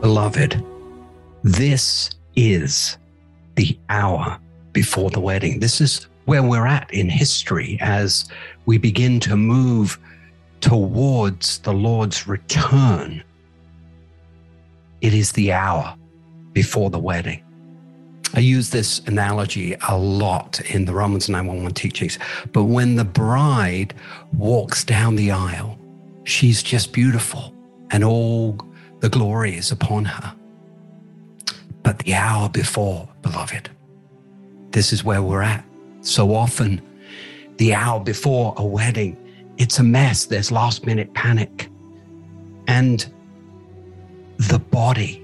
Beloved, this is the hour before the wedding. This is where we're at in history as we begin to move towards the Lord's return. It is the hour before the wedding. I use this analogy a lot in the Romans 911 teachings, but when the bride walks down the aisle, she's just beautiful and all the glory is upon her. But the hour before, beloved, this is where we're at. So often, the hour before a wedding, it's a mess. There's last minute panic. And the body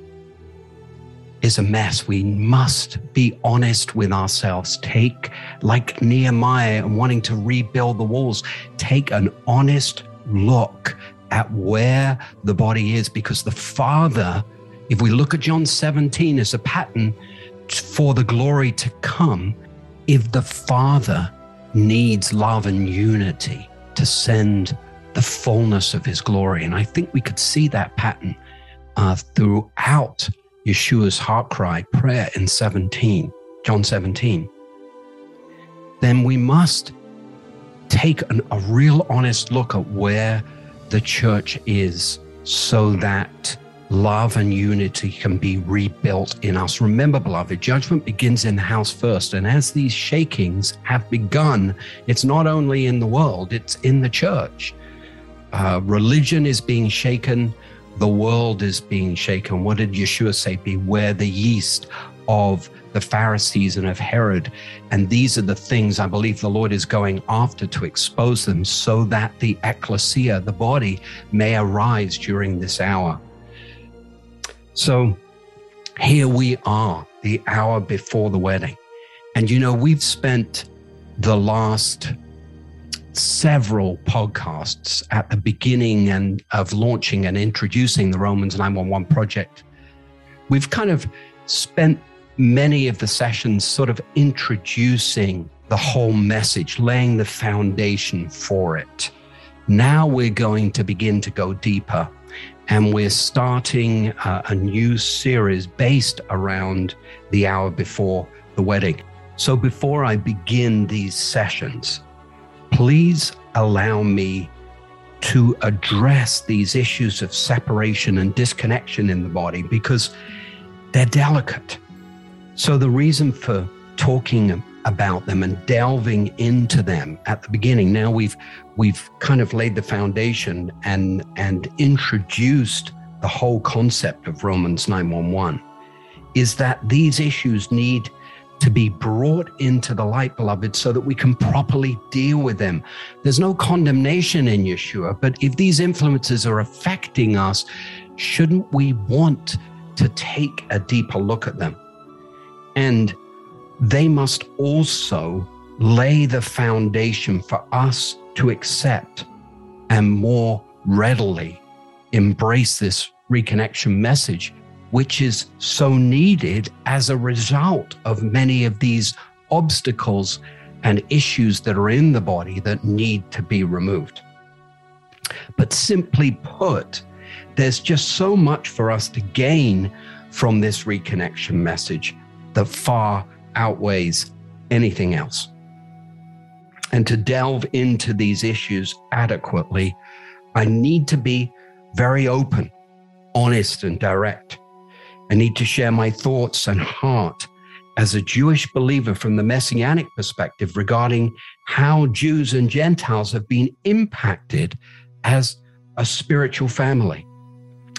is a mess. We must be honest with ourselves. Take, like Nehemiah wanting to rebuild the walls, take an honest look at where the body is because the Father, if we look at John 17 as a pattern for the glory to come, if the Father needs love and unity to send the fullness of his glory. And I think we could see that pattern uh, throughout Yeshua's heart cry prayer in 17, John 17. Then we must take an, a real honest look at where the church is so that love and unity can be rebuilt in us. Remember, beloved, judgment begins in the house first. And as these shakings have begun, it's not only in the world, it's in the church. Uh, religion is being shaken, the world is being shaken. What did Yeshua say? Beware the yeast of the Pharisees and of Herod. And these are the things I believe the Lord is going after to expose them so that the ecclesia, the body, may arise during this hour. So here we are, the hour before the wedding. And you know, we've spent the last several podcasts at the beginning and of launching and introducing the Romans 911 project. We've kind of spent many of the sessions sort of introducing the whole message, laying the foundation for it. Now we're going to begin to go deeper, and we're starting uh, a new series based around the hour before the wedding. So before I begin these sessions, please allow me to address these issues of separation and disconnection in the body because they're delicate. So, the reason for talking about them and delving into them at the beginning, now we've we've kind of laid the foundation and and introduced the whole concept of Romans 911 is that these issues need to be brought into the light, beloved, so that we can properly deal with them. There's no condemnation in Yeshua, but if these influences are affecting us, shouldn't we want to take a deeper look at them? And they must also lay the foundation for us to accept and more readily embrace this reconnection message, which is so needed as a result of many of these obstacles and issues that are in the body that need to be removed. But simply put, there's just so much for us to gain from this reconnection message that far outweighs anything else. And to delve into these issues adequately, I need to be very open, honest, and direct. I need to share my thoughts and heart as a Jewish believer from the messianic perspective regarding how Jews and Gentiles have been impacted as a spiritual family.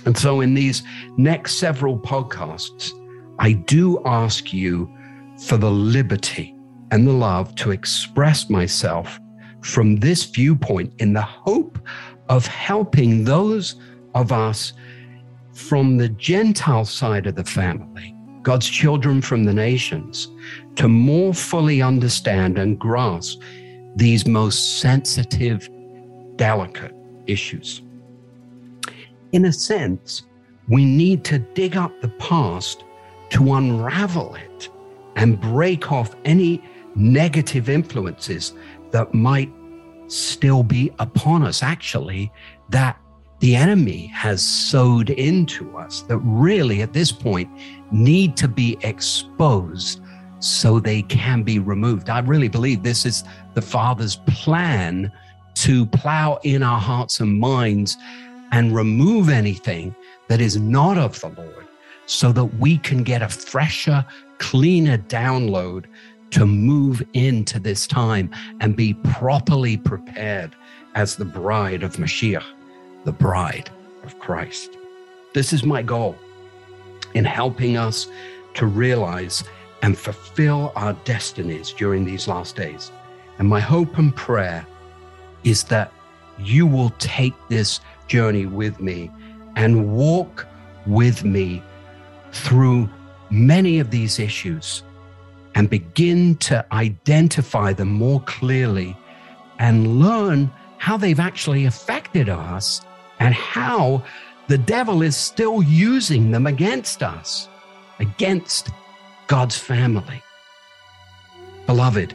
And so, in these next several podcasts, I do ask you for the liberty and the love to express myself from this viewpoint in the hope of helping those of us from the Gentile side of the family, God's children from the nations, to more fully understand and grasp these most sensitive, delicate issues. in a sense, we need to dig up the past to unravel it and break off any negative influences that might still be upon us, actually, that the enemy has sowed into us that really at this point need to be exposed so they can be removed. I really believe this is the Father's plan to plow in our hearts and minds and remove anything that is not of the Lord so that we can get a fresher, cleaner download to move into this time and be properly prepared as the bride of Mashiach, the bride of Christ. This is my goal in helping us to realize and fulfill our destinies during these last days. And my hope and prayer is that you will take this journey with me and walk with me through many of these issues and begin to identify them more clearly and learn how they've actually affected us and how the devil is still using them against us, against God's family. Beloved,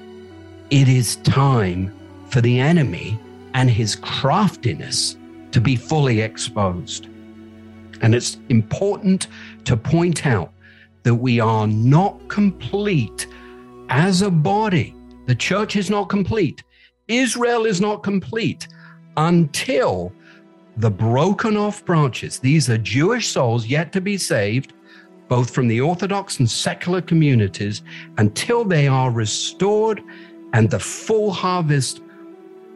it is time for the enemy and his craftiness to be fully exposed. And it's important to point out that we are not complete as a body. The church is not complete. Israel is not complete until the broken off branches, these are Jewish souls yet to be saved, both from the Orthodox and secular communities, until they are restored and the full harvest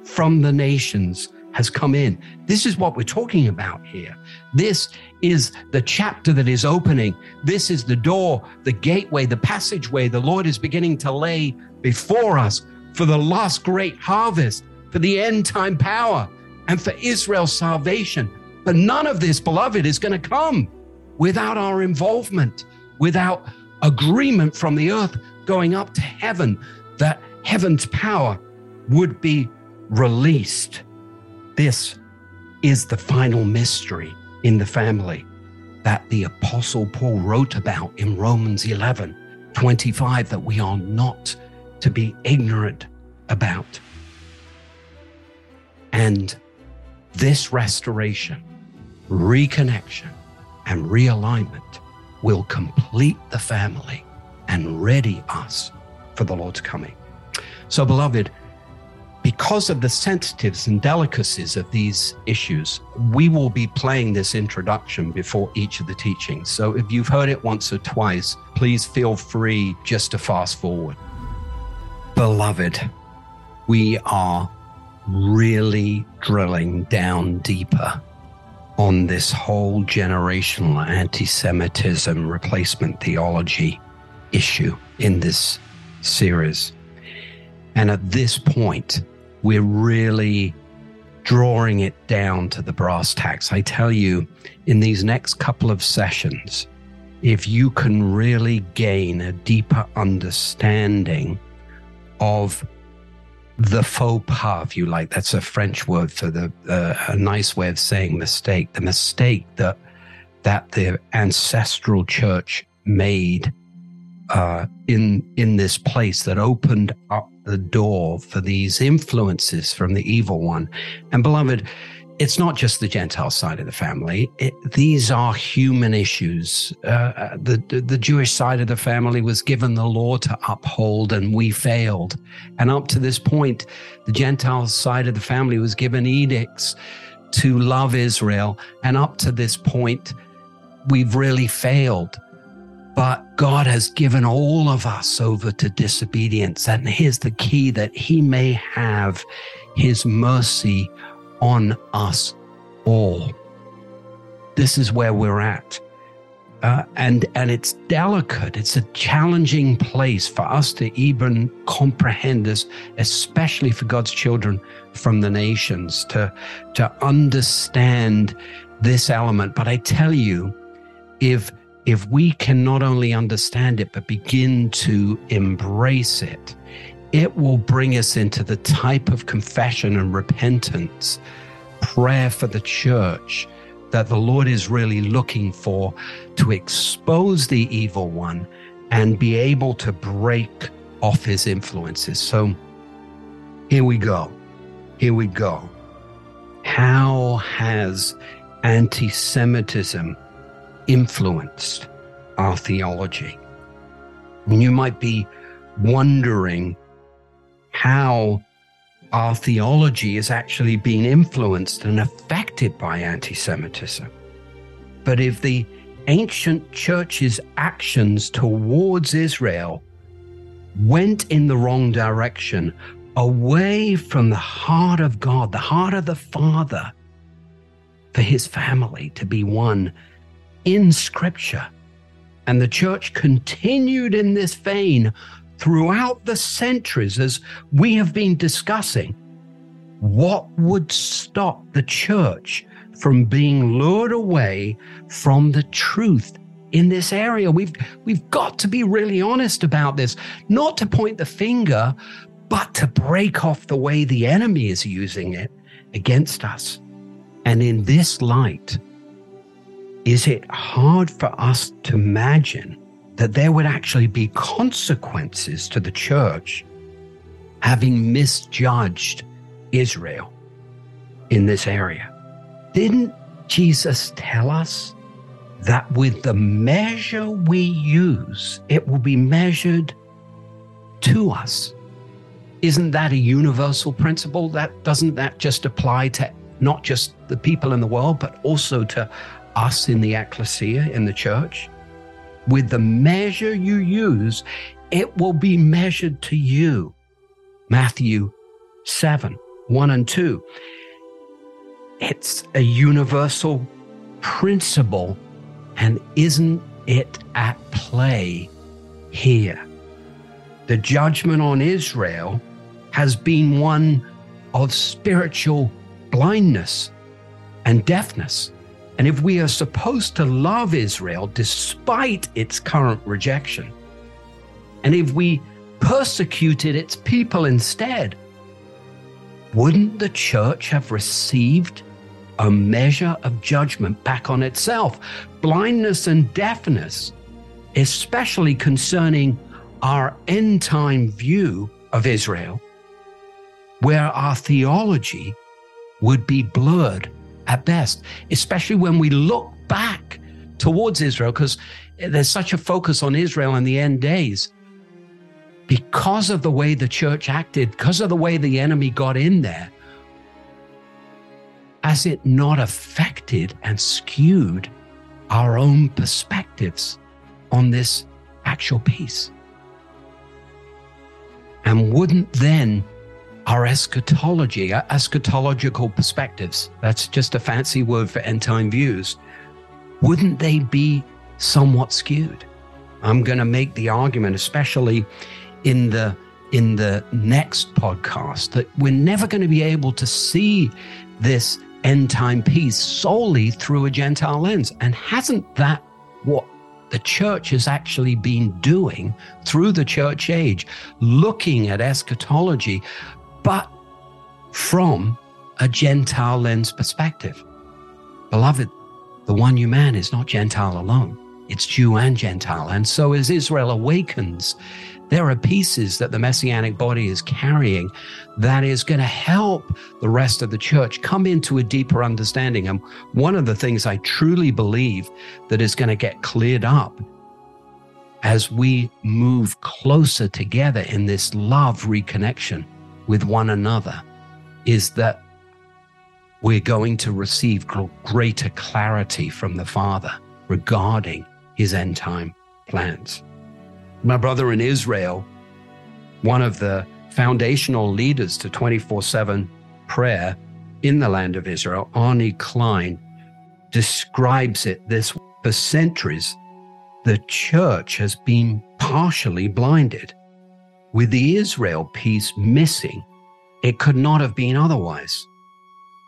from the nations has come in. This is what we're talking about here. This is the chapter that is opening. This is the door, the gateway, the passageway the Lord is beginning to lay before us for the last great harvest, for the end time power, and for Israel's salvation. But none of this, beloved, is going to come without our involvement, without agreement from the earth going up to heaven, that heaven's power would be released. This is the final mystery in the family that the Apostle Paul wrote about in Romans 11 25 that we are not to be ignorant about. And this restoration, reconnection, and realignment will complete the family and ready us for the Lord's coming. So, beloved, because of the sensitives and delicacies of these issues, we will be playing this introduction before each of the teachings. So if you've heard it once or twice, please feel free just to fast forward. Beloved, we are really drilling down deeper on this whole generational anti Semitism replacement theology issue in this series. And at this point, we're really drawing it down to the brass tacks. I tell you, in these next couple of sessions, if you can really gain a deeper understanding of the faux pas, if you like, that's a French word for the uh, a nice way of saying mistake. The mistake that that the ancestral church made uh, in in this place that opened up the door for these influences from the evil one. And beloved, it's not just the Gentile side of the family. It, these are human issues. Uh, the, the Jewish side of the family was given the law to uphold, and we failed. And up to this point, the Gentile side of the family was given edicts to love Israel. And up to this point, we've really failed. But God has given all of us over to disobedience. And here's the key that He may have His mercy on us all. This is where we're at. Uh, and and it's delicate. It's a challenging place for us to even comprehend this, especially for God's children from the nations to to understand this element. But I tell you, if if we can not only understand it, but begin to embrace it, it will bring us into the type of confession and repentance, prayer for the church that the Lord is really looking for to expose the evil one and be able to break off his influences. So here we go. Here we go. How has anti Semitism influenced our theology? And you might be wondering how our theology is actually being influenced and affected by anti Semitism. But if the ancient church's actions towards Israel went in the wrong direction, away from the heart of God, the heart of the Father, for his family to be one in Scripture. And the church continued in this vein throughout the centuries, as we have been discussing, what would stop the church from being lured away from the truth in this area? We've, we've got to be really honest about this, not to point the finger, but to break off the way the enemy is using it against us. And in this light, is it hard for us to imagine that there would actually be consequences to the church having misjudged Israel in this area. Didn't Jesus tell us that with the measure we use, it will be measured to us? Isn't that a universal principle? That doesn't that just apply to not just the people in the world, but also to us in the ecclesia, in the church? with the measure you use, it will be measured to you. Matthew 7 1 and 2. It's a universal principle, and isn't it at play here? The judgment on Israel has been one of spiritual blindness and deafness. And if we are supposed to love Israel despite its current rejection, and if we persecuted its people instead, wouldn't the church have received a measure of judgment back on itself? Blindness and deafness, especially concerning our end time view of Israel, where our theology would be blurred at best, especially when we look back towards Israel, because there's such a focus on Israel in the end days. Because of the way the church acted, because of the way the enemy got in there, has it not affected and skewed our own perspectives on this actual piece? And wouldn't then our eschatology, our eschatological perspectives, that's just a fancy word for end time views, wouldn't they be somewhat skewed? I'm going to make the argument, especially in the in the next podcast, that we're never going to be able to see this end time piece solely through a Gentile lens. And hasn't that what the church has actually been doing through the church age, looking at eschatology but from a Gentile lens perspective. Beloved, the one new man is not Gentile alone, it's Jew and Gentile. And so as Israel awakens, there are pieces that the messianic body is carrying that is going to help the rest of the church come into a deeper understanding. And one of the things I truly believe that is going to get cleared up as we move closer together in this love reconnection with one another is that we're going to receive greater clarity from the Father regarding his end time plans. My brother in Israel, one of the foundational leaders to 24 7 prayer in the land of Israel, Arnie Klein, describes it this way. for centuries, the church has been partially blinded with the Israel piece missing, it could not have been otherwise.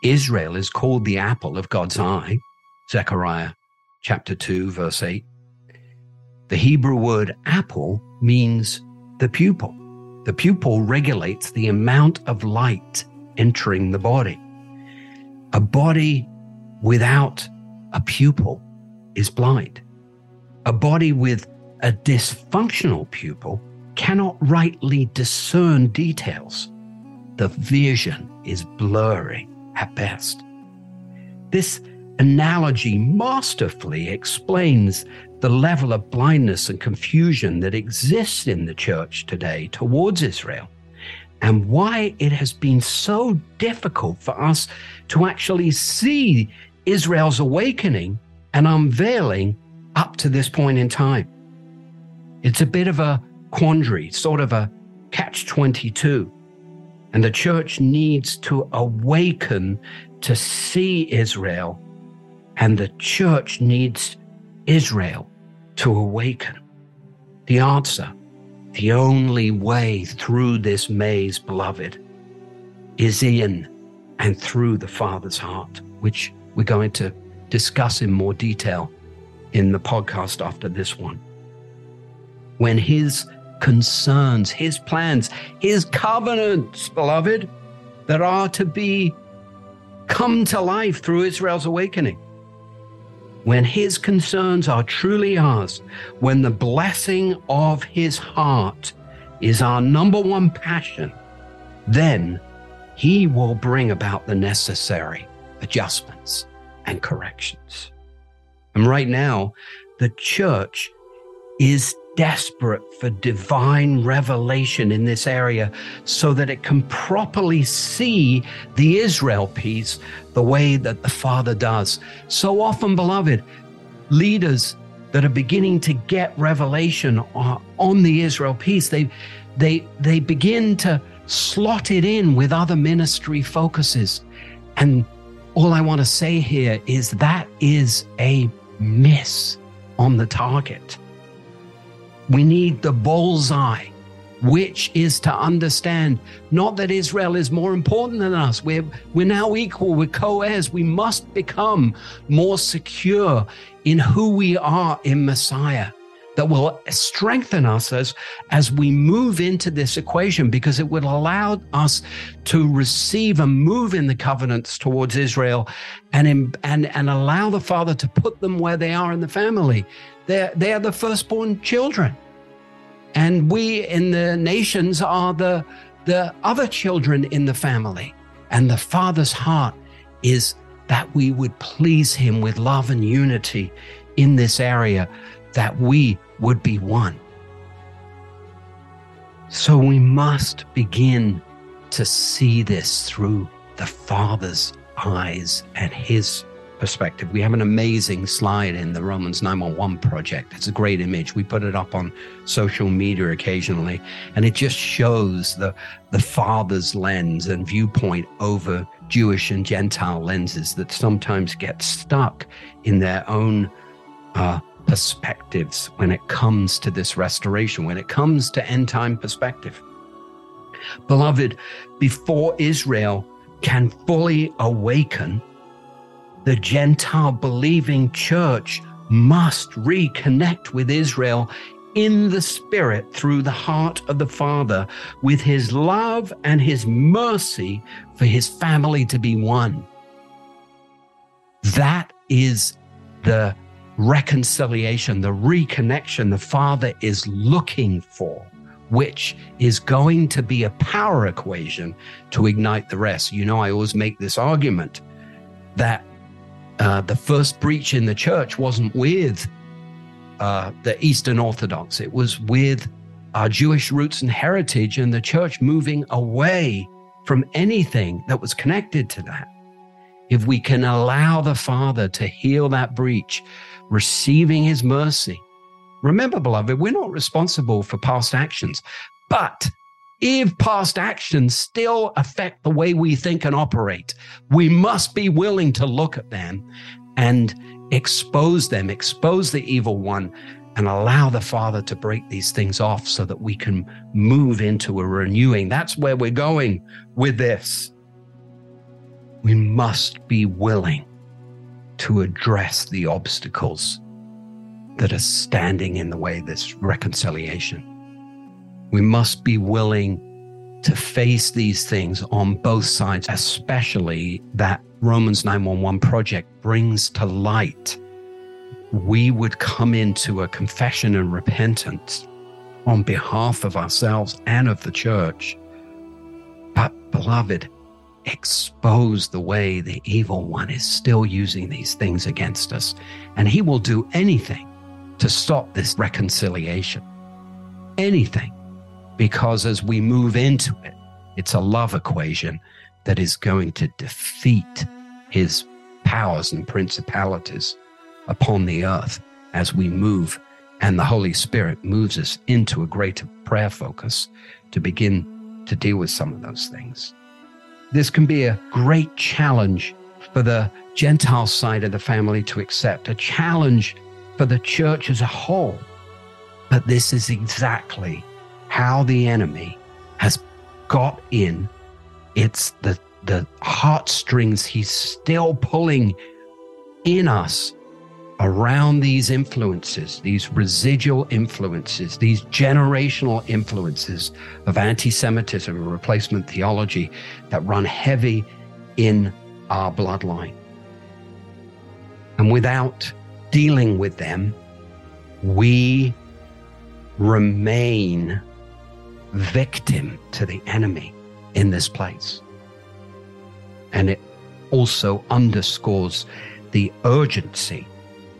Israel is called the apple of God's eye, Zechariah chapter 2, verse 8. The Hebrew word apple means the pupil. The pupil regulates the amount of light entering the body. A body without a pupil is blind. A body with a dysfunctional pupil cannot rightly discern details. The vision is blurry at best. This analogy masterfully explains the level of blindness and confusion that exists in the church today towards Israel and why it has been so difficult for us to actually see Israel's awakening and unveiling up to this point in time. It's a bit of a quandary, sort of a catch 22. And the church needs to awaken to see Israel, and the church needs Israel to awaken. The answer, the only way through this maze, beloved, is in and through the Father's heart, which we're going to discuss in more detail in the podcast after this one. When his concerns, his plans, his covenants, beloved, that are to be come to life through Israel's awakening. When his concerns are truly ours, when the blessing of his heart is our number one passion, then he will bring about the necessary adjustments and corrections. And right now, the church is desperate for divine revelation in this area so that it can properly see the Israel piece the way that the Father does. So often, beloved, leaders that are beginning to get revelation on the Israel piece, they, they, they begin to slot it in with other ministry focuses. And all I want to say here is that is a miss on the target. We need the bullseye, which is to understand not that Israel is more important than us. We're, we're now equal, we're co heirs. We must become more secure in who we are in Messiah that will strengthen us as, as we move into this equation because it would allow us to receive and move in the covenants towards Israel and, in, and, and allow the Father to put them where they are in the family. They're, they are the firstborn children. And we in the nations are the, the other children in the family. And the Father's heart is that we would please Him with love and unity in this area, that we would be one. So we must begin to see this through the Father's eyes and His perspective. We have an amazing slide in the Romans 911 project. It's a great image. We put it up on social media occasionally, and it just shows the, the Father's lens and viewpoint over Jewish and Gentile lenses that sometimes get stuck in their own uh, perspectives when it comes to this restoration, when it comes to end time perspective. Beloved, before Israel can fully awaken, the Gentile believing church must reconnect with Israel in the Spirit through the heart of the Father with his love and his mercy for his family to be one. That is the reconciliation, the reconnection the Father is looking for, which is going to be a power equation to ignite the rest. You know, I always make this argument that uh, the first breach in the church wasn't with uh, the Eastern Orthodox, it was with our Jewish roots and heritage, and the church moving away from anything that was connected to that. If we can allow the Father to heal that breach, receiving his mercy. Remember, beloved, we're not responsible for past actions, but if past actions still affect the way we think and operate, we must be willing to look at them and expose them, expose the evil one, and allow the Father to break these things off so that we can move into a renewing. That's where we're going with this. We must be willing to address the obstacles that are standing in the way of this reconciliation. We must be willing to face these things on both sides, especially that Romans 911 project brings to light. We would come into a confession and repentance on behalf of ourselves and of the church. But, beloved, expose the way the evil one is still using these things against us. And he will do anything to stop this reconciliation. Anything. Because as we move into it, it's a love equation that is going to defeat his powers and principalities upon the earth as we move. And the Holy Spirit moves us into a greater prayer focus to begin to deal with some of those things. This can be a great challenge for the Gentile side of the family to accept, a challenge for the church as a whole. But this is exactly how the enemy has got in. It's the, the heartstrings he's still pulling in us around these influences, these residual influences, these generational influences of anti Semitism and replacement theology that run heavy in our bloodline. And without dealing with them, we remain victim to the enemy in this place. And it also underscores the urgency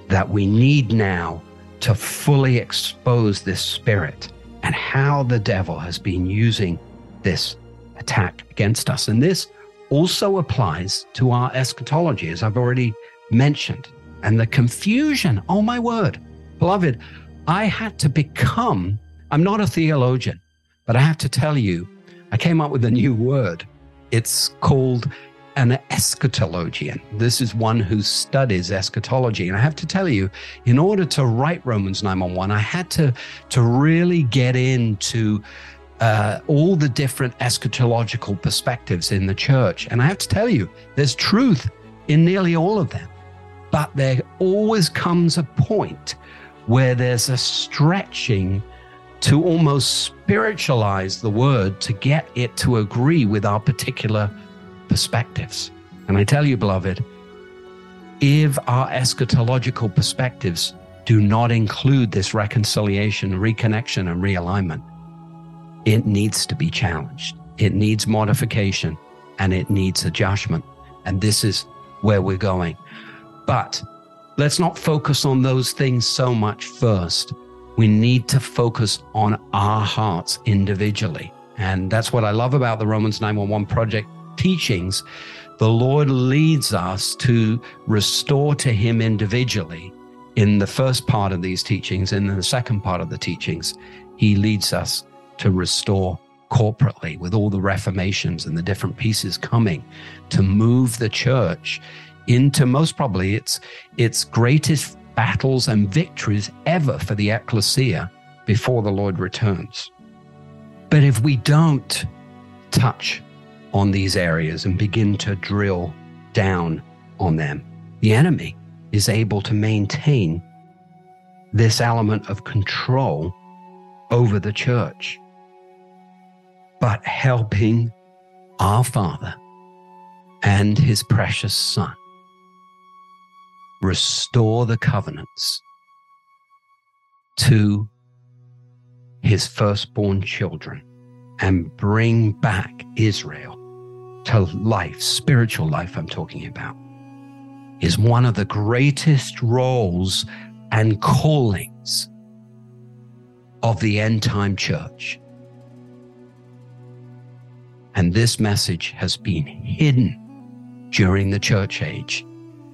that we need now to fully expose this spirit and how the devil has been using this attack against us. And this also applies to our eschatology, as I've already mentioned, and the confusion. Oh, my word. Beloved, I had to become, I'm not a theologian, but I have to tell you, I came up with a new word. It's called an eschatologian. This is one who studies eschatology. And I have to tell you, in order to write Romans 911, I had to, to really get into uh, all the different eschatological perspectives in the church. And I have to tell you, there's truth in nearly all of them. But there always comes a point where there's a stretching to almost spiritualize the word to get it to agree with our particular perspectives. And I tell you, beloved, if our eschatological perspectives do not include this reconciliation, reconnection, and realignment, it needs to be challenged. It needs modification and it needs adjustment. And this is where we're going. But let's not focus on those things so much first. We need to focus on our hearts individually. And that's what I love about the Romans 911 project teachings, the Lord leads us to restore to Him individually in the first part of these teachings. And in the second part of the teachings, He leads us to restore corporately with all the reformations and the different pieces coming to move the church into most probably its its greatest battles and victories ever for the ecclesia before the Lord returns. But if we don't touch on these areas and begin to drill down on them. The enemy is able to maintain this element of control over the church. But helping our Father and his precious Son restore the covenants to his firstborn children and bring back Israel to life, spiritual life, I'm talking about, is one of the greatest roles and callings of the end time church. And this message has been hidden during the church age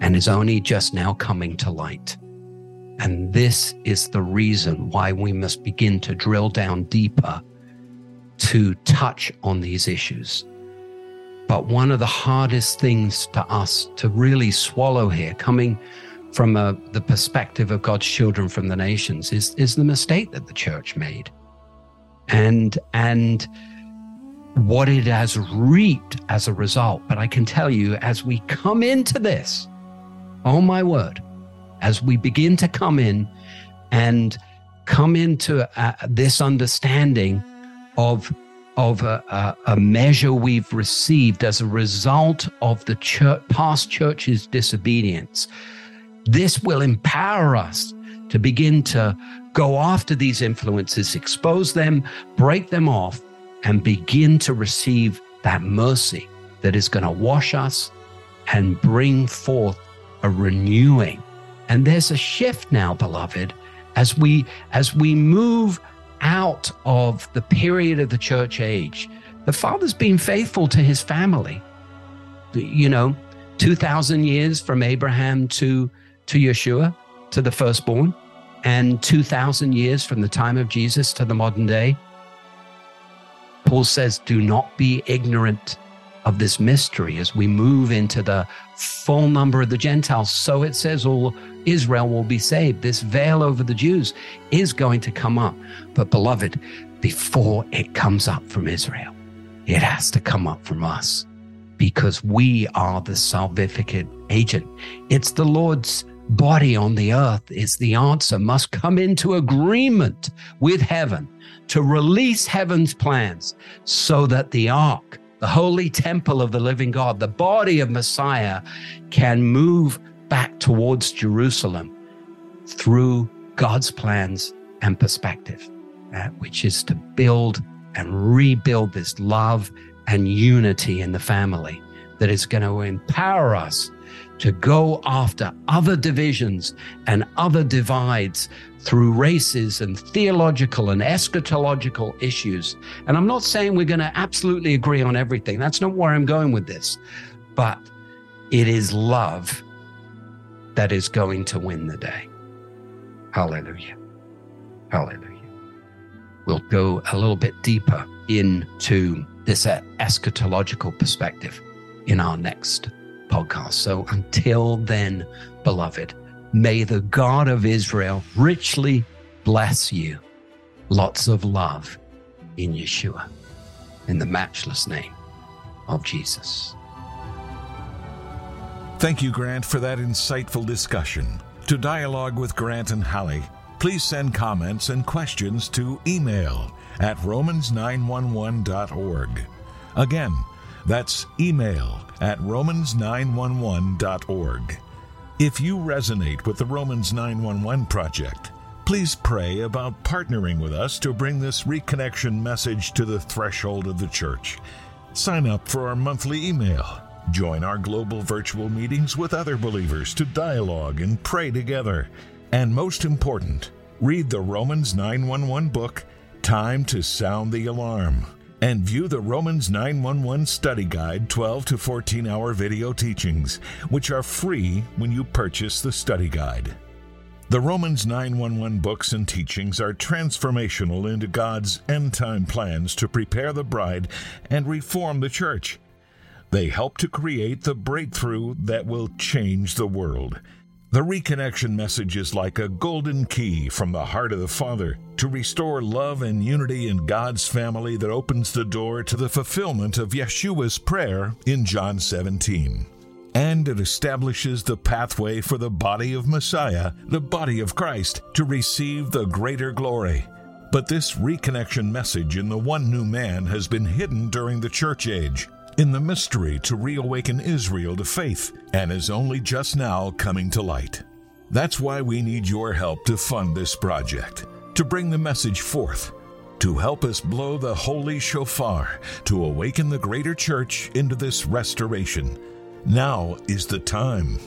and is only just now coming to light. And this is the reason why we must begin to drill down deeper to touch on these issues. But one of the hardest things to us to really swallow here, coming from a, the perspective of God's children from the nations, is, is the mistake that the church made. And, and what it has reaped as a result. But I can tell you, as we come into this, oh my word, as we begin to come in and come into uh, this understanding of of a, a, measure we've received as a result of the church, past church's disobedience. This will empower us to begin to go after these influences, expose them, break them off, and begin to receive that mercy that is going to wash us and bring forth a renewing. And there's a shift now, beloved, as we as we move out of the period of the church age. The father's been faithful to his family. You know, 2000 years from Abraham to to Yeshua, to the firstborn, and 2000 years from the time of Jesus to the modern day. Paul says, "Do not be ignorant of this mystery as we move into the full number of the Gentiles. So it says all Israel will be saved. This veil over the Jews is going to come up. But beloved, before it comes up from Israel, it has to come up from us because we are the salvificate agent. It's the Lord's body on the earth is the answer, must come into agreement with heaven to release heaven's plans so that the ark the holy temple of the living God, the body of Messiah, can move back towards Jerusalem through God's plans and perspective, uh, which is to build and rebuild this love and unity in the family that is going to empower us to go after other divisions and other divides through races and theological and eschatological issues. And I'm not saying we're going to absolutely agree on everything. That's not where I'm going with this. But it is love that is going to win the day. Hallelujah. Hallelujah. We'll go a little bit deeper into this eschatological perspective in our next podcast. So until then, beloved, May the God of Israel richly bless you. Lots of love in Yeshua, in the matchless name of Jesus. Thank you, Grant, for that insightful discussion. To dialogue with Grant and Holly, please send comments and questions to email at romans911.org. Again, that's email at romans911.org. If you resonate with the Romans 911 Project, please pray about partnering with us to bring this reconnection message to the threshold of the church. Sign up for our monthly email. Join our global virtual meetings with other believers to dialogue and pray together. And most important, read the Romans 911 book, Time to Sound the Alarm and view the Romans 911 Study Guide 12 to 14 hour video teachings, which are free when you purchase the study guide. The Romans 911 books and teachings are transformational into God's end time plans to prepare the bride and reform the church. They help to create the breakthrough that will change the world. The reconnection message is like a golden key from the heart of the Father to restore love and unity in God's family that opens the door to the fulfillment of Yeshua's prayer in John 17. And it establishes the pathway for the body of Messiah, the body of Christ, to receive the greater glory. But this reconnection message in the one new man has been hidden during the church age in the mystery to reawaken Israel to faith and is only just now coming to light. That's why we need your help to fund this project, to bring the message forth, to help us blow the holy shofar, to awaken the greater church into this restoration. Now is the time.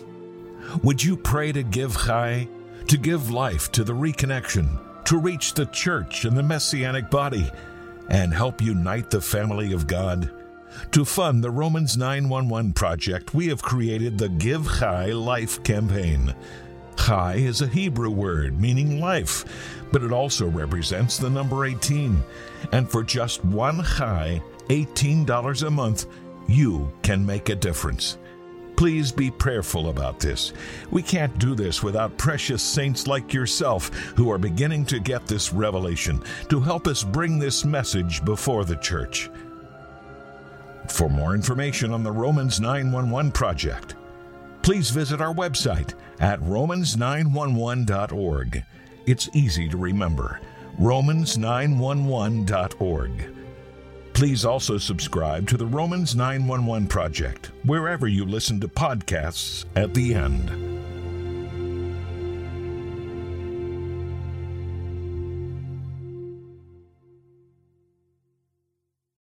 Would you pray to give Chai, to give life to the reconnection, to reach the church and the messianic body, and help unite the family of God? To fund the Romans 911 project, we have created the Give Chai Life campaign. Chai is a Hebrew word meaning life, but it also represents the number 18. And for just one Chai, $18 a month, you can make a difference. Please be prayerful about this. We can't do this without precious saints like yourself who are beginning to get this revelation to help us bring this message before the church. For more information on the Romans 911 project, please visit our website at romans911.org. It's easy to remember romans911.org. Please also subscribe to the Romans 911 Project, wherever you listen to podcasts at the end.